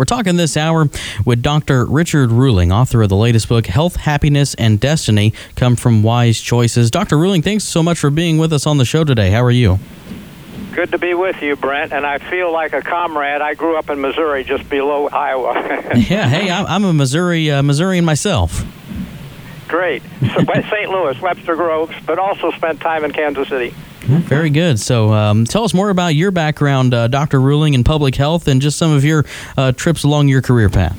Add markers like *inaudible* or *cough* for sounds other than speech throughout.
We're talking this hour with Dr. Richard Ruhling, author of the latest book, Health, Happiness, and Destiny Come from Wise Choices. Dr. Ruhling, thanks so much for being with us on the show today. How are you? Good to be with you, Brent, and I feel like a comrade. I grew up in Missouri, just below Iowa. *laughs* *laughs* yeah, hey, I'm a Missouri uh, Missourian myself. Great. So, St. Louis, Webster Groves, but also spent time in Kansas City. Very good. So, um, tell us more about your background, uh, Dr. Ruhling, in public health, and just some of your uh, trips along your career path.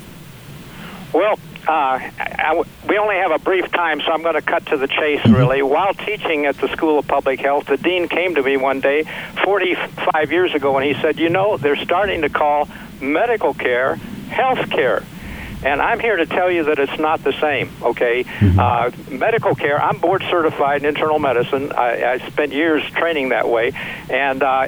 Well, uh, I, I, we only have a brief time, so I'm going to cut to the chase, mm-hmm. really. While teaching at the School of Public Health, the dean came to me one day, 45 years ago, and he said, You know, they're starting to call medical care health care. And I'm here to tell you that it's not the same, okay? Mm-hmm. Uh, medical care, I'm board certified in internal medicine. I, I spent years training that way. And uh,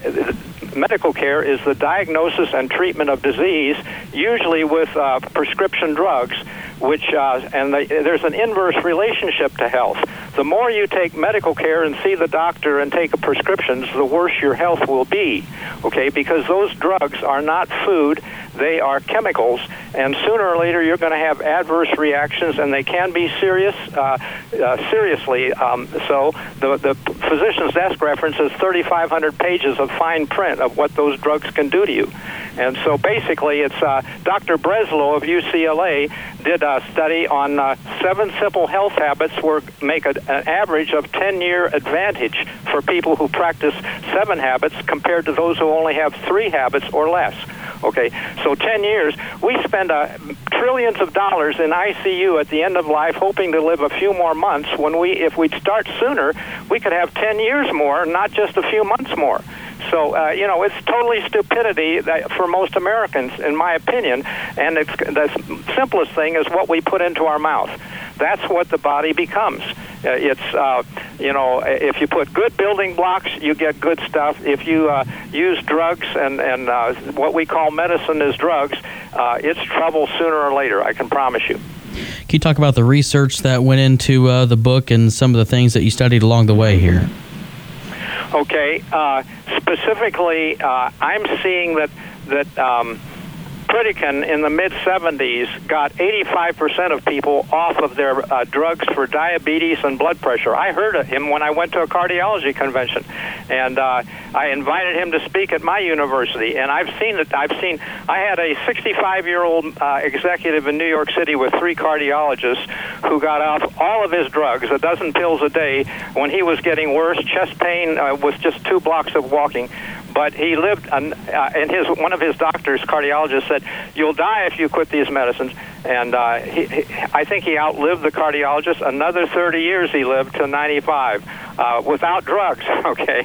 medical care is the diagnosis and treatment of disease, usually with uh, prescription drugs which uh, and the, there's an inverse relationship to health. The more you take medical care and see the doctor and take prescriptions, the worse your health will be. Okay, because those drugs are not food; they are chemicals, and sooner or later you're going to have adverse reactions, and they can be serious. Uh, uh, seriously, um, so the the physician's desk reference is 3,500 pages of fine print of what those drugs can do to you. And so basically, it's uh, Dr. Breslow of UCLA did a study on uh, seven simple health habits where make a, an average of 10 year advantage for people who practice seven habits compared to those who only have three habits or less. Okay, so 10 years, we spend uh, trillions of dollars in ICU at the end of life hoping to live a few more months when we, if we'd start sooner, we could have 10 years more, not just a few months more. So uh, you know, it's totally stupidity that, for most Americans, in my opinion. And it's, the simplest thing is what we put into our mouth. That's what the body becomes. Uh, it's uh, you know, if you put good building blocks, you get good stuff. If you uh, use drugs and and uh, what we call medicine is drugs, uh, it's trouble sooner or later. I can promise you. Can you talk about the research that went into uh, the book and some of the things that you studied along the way here? Okay, uh, specifically, uh, I'm seeing that that um, Pritikin in the mid 70s got 85% of people off of their uh, drugs for diabetes and blood pressure. I heard of him when I went to a cardiology convention, and uh, I invited him to speak at my university. And I've seen it. I've seen. I had a 65 year old uh, executive in New York City with three cardiologists who got off all of his drugs, a dozen pills a day, when he was getting worse. Chest pain uh, was just two blocks of walking but he lived, uh, and his one of his doctors, cardiologist, said, "You'll die if you quit these medicines." And uh, he, he, I think he outlived the cardiologist. Another 30 years he lived to 95 uh, without drugs. *laughs* Okay,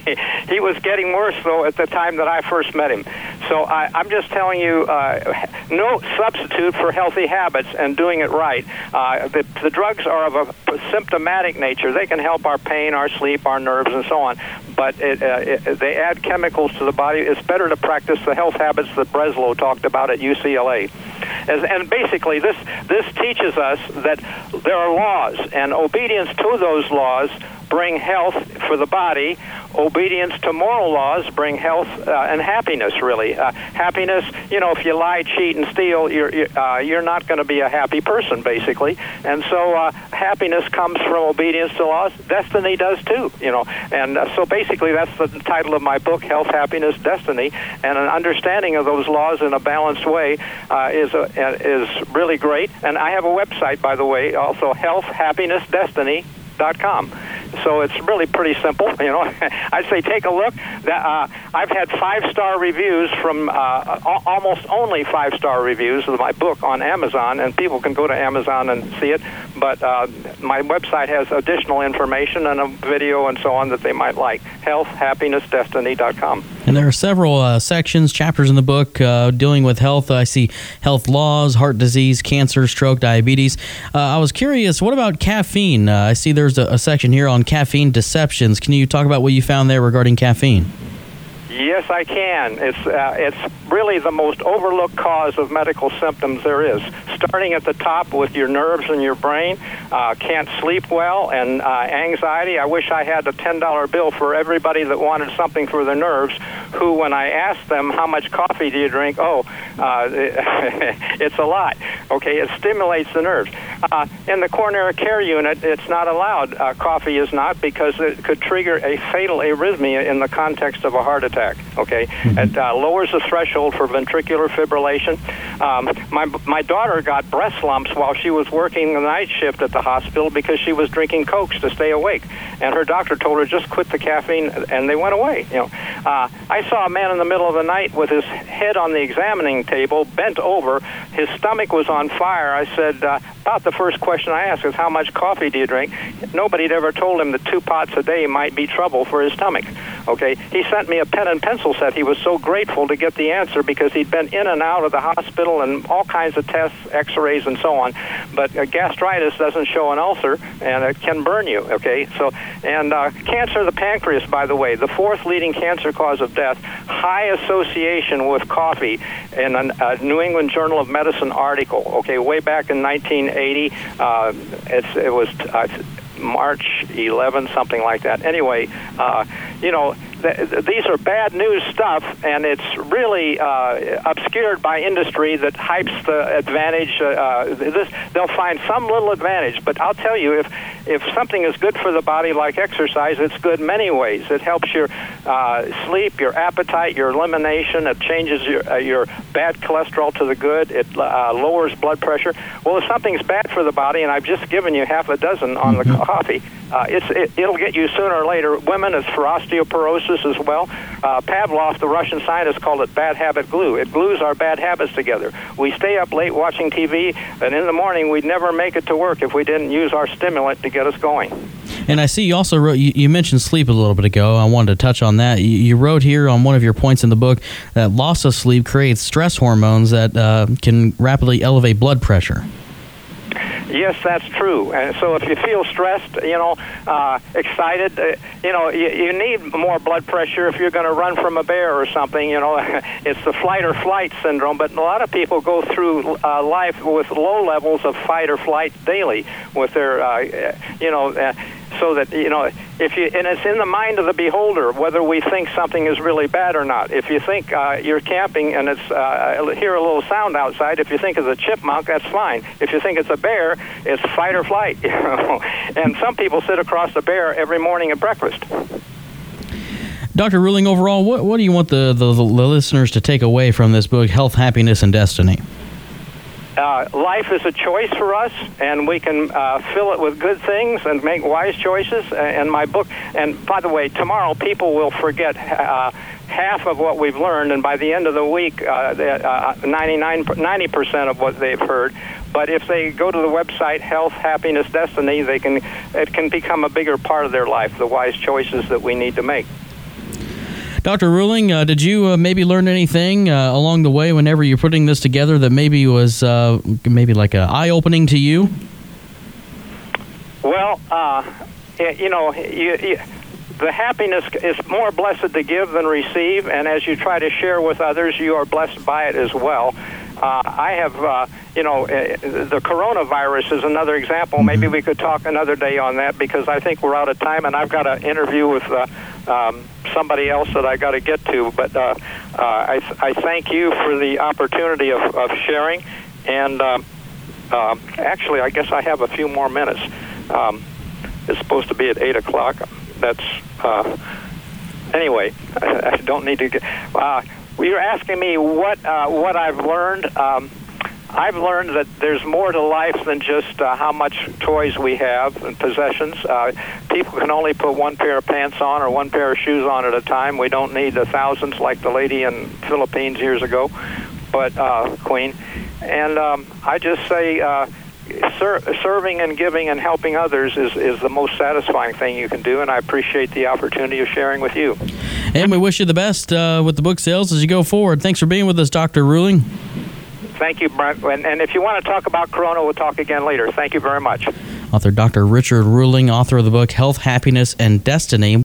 he was getting worse though at the time that I first met him. So I, I'm just telling you, uh, no substitute for healthy habits and doing it right. Uh, the, the drugs are of a symptomatic nature. They can help our pain, our sleep, our nerves, and so on. But it, uh, it, they add chemicals to the body. It's better to practice the health habits that Breslow talked about at UCLA. As, and basically, this this teaches us that there are laws, and obedience to those laws bring health for the body. Obedience to moral laws bring health uh, and happiness. Really, uh, happiness. You know, if you lie, cheat, and steal, you're uh, you're not going to be a happy person, basically. And so, uh, happiness comes from obedience to laws. Destiny does too. You know, and uh, so basically, that's the title of my book: Health, Happiness, Destiny. And an understanding of those laws in a balanced way uh, is a, is really great. And I have a website, by the way, also Health, Happiness, Destiny dot com. So it's really pretty simple. *laughs* You know, I'd say take a look. That uh, I've had five star reviews from uh, almost only five star reviews of my book on Amazon, and people can go to Amazon and see it. But uh, my website has additional information and a video and so on that they might like. HealthHappinessDestiny.com. And there are several uh, sections, chapters in the book uh, dealing with health. I see health laws, heart disease, cancer, stroke, diabetes. Uh, I was curious, what about caffeine? I see there's a, a section here on caffeine deceptions. Can you talk about what you found there regarding caffeine? Yes, I can. It's uh, it's really the most overlooked cause of medical symptoms there is. Starting at the top with your nerves and your brain, uh, can't sleep well, and uh, anxiety. I wish I had a ten dollar bill for everybody that wanted something for their nerves. Who, when I asked them how much coffee do you drink, oh, uh, *laughs* it's a lot. Okay, it stimulates the nerves. Uh, in the coronary care unit, it's not allowed. Uh, coffee is not because it could trigger a fatal arrhythmia in the context of a heart attack. Okay, mm-hmm. it uh, lowers the threshold for ventricular fibrillation. Um, my my daughter got breast lumps while she was working the night shift at the hospital because she was drinking cokes to stay awake, and her doctor told her just quit the caffeine, and they went away. You know, uh, I saw a man in the middle of the night with his head on the examining table, bent over, his stomach was on fire. I said, uh, about the first question I asked is, how much coffee do you drink? Nobody had ever told him that two pots a day might be trouble for his stomach. Okay, he sent me a pen and pencil set. He was so grateful to get the answer because he'd been in and out of the hospital and all kinds of tests, X-rays, and so on. But uh, gastritis doesn't show an ulcer, and it can burn you. Okay, so and uh, cancer of the pancreas, by the way, the fourth leading cancer cause of death, high association with coffee in a New England Journal of Medicine article. Okay, way back in 1980, uh, it was. Uh, March 11, something like that. Anyway, uh, you know, th- these are bad news stuff, and it's really uh, obscured by industry that hypes the advantage. Uh, uh, this, they'll find some little advantage, but I'll tell you, if if something is good for the body, like exercise, it's good many ways. It helps your uh, sleep, your appetite, your elimination. It changes your uh, your bad cholesterol to the good. It uh, lowers blood pressure. Well, if something's bad for the body, and I've just given you half a dozen on mm-hmm. the coffee, uh, it's it, it'll get you sooner or later. Women, it's for osteoporosis as well. Uh, Pavlov, the Russian scientist, called it bad habit glue. It glues our bad habits together. We stay up late watching TV, and in the morning we'd never make it to work if we didn't use our stimulant to get us going. And I see you also wrote, you, you, mentioned sleep a little bit ago. I wanted to touch on that. You, you, wrote here on one of your points in the book that loss of sleep creates stress hormones that uh, can rapidly elevate blood pressure. Yes, that's true. And so if you feel stressed, you know, uh, excited, uh, you know, you, you need more blood pressure if you're going to run from a bear or something. You know, *laughs* it's the flight or flight syndrome. But a lot of people go through uh, life with low levels of fight or flight daily with their, uh, you know. Uh, so that you know if you and it's in the mind of the beholder whether we think something is really bad or not. If you think uh, you're camping and it's uh, hear a little sound outside, if you think it's a chipmunk, that's fine. If you think it's a bear, it's fight or flight. *laughs* You know? and some people sit across the bear every morning at breakfast. Dr. Ruhling, overall, what, what do you want the, the, the listeners to take away from this book, Health, Happiness, and Destiny? Uh, life is a choice for us, and we can uh, fill it with good things and make wise choices. And my book, and by the way, tomorrow people will forget uh, half of what we've learned, and by the end of the week, uh, uh, 99, 90% of what they've heard. But if they go to the website Health, Happiness, Destiny, they can it can become a bigger part of their life. The wise choices that we need to make. Dr. Ruhling, uh, did you uh, maybe learn anything uh, along the way whenever you're putting this together that maybe was uh, maybe like an eye opening to you? Well, uh, you know, you, you, the happiness is more blessed to give than receive, and as you try to share with others, you are blessed by it as well. Uh, I have, uh, you know, uh, the coronavirus is another example. Mm-hmm. Maybe we could talk another day on that because I think we're out of time, and I've got an interview with uh, um, somebody else that I got to get to. But uh, uh, I, I thank you for the opportunity of, of sharing, and uh, uh, actually, I guess I have a few more minutes. Um, it's supposed to be at eight o'clock. That's uh, anyway. I, *laughs* I don't need to get. Uh, you're asking me what uh, what I've learned. Um, I've learned that there's more to life than just uh, how much toys we have and possessions. Uh, people can only put one pair of pants on or one pair of shoes on at a time. We don't need the thousands like the lady in Philippines years ago, but uh, Queen. And um, I just say. Uh, Ser- serving and giving and helping others is, is the most satisfying thing you can do, and I appreciate the opportunity of sharing with you. And we wish you the best uh, with the book sales as you go forward. Thanks for being with us, Dr. Ruhling. Thank you, Brent. And, and if you want to talk about Corona, we'll talk again later. Thank you very much. Author Dr. Richard Ruhling, author of the book Health, Happiness, and Destiny.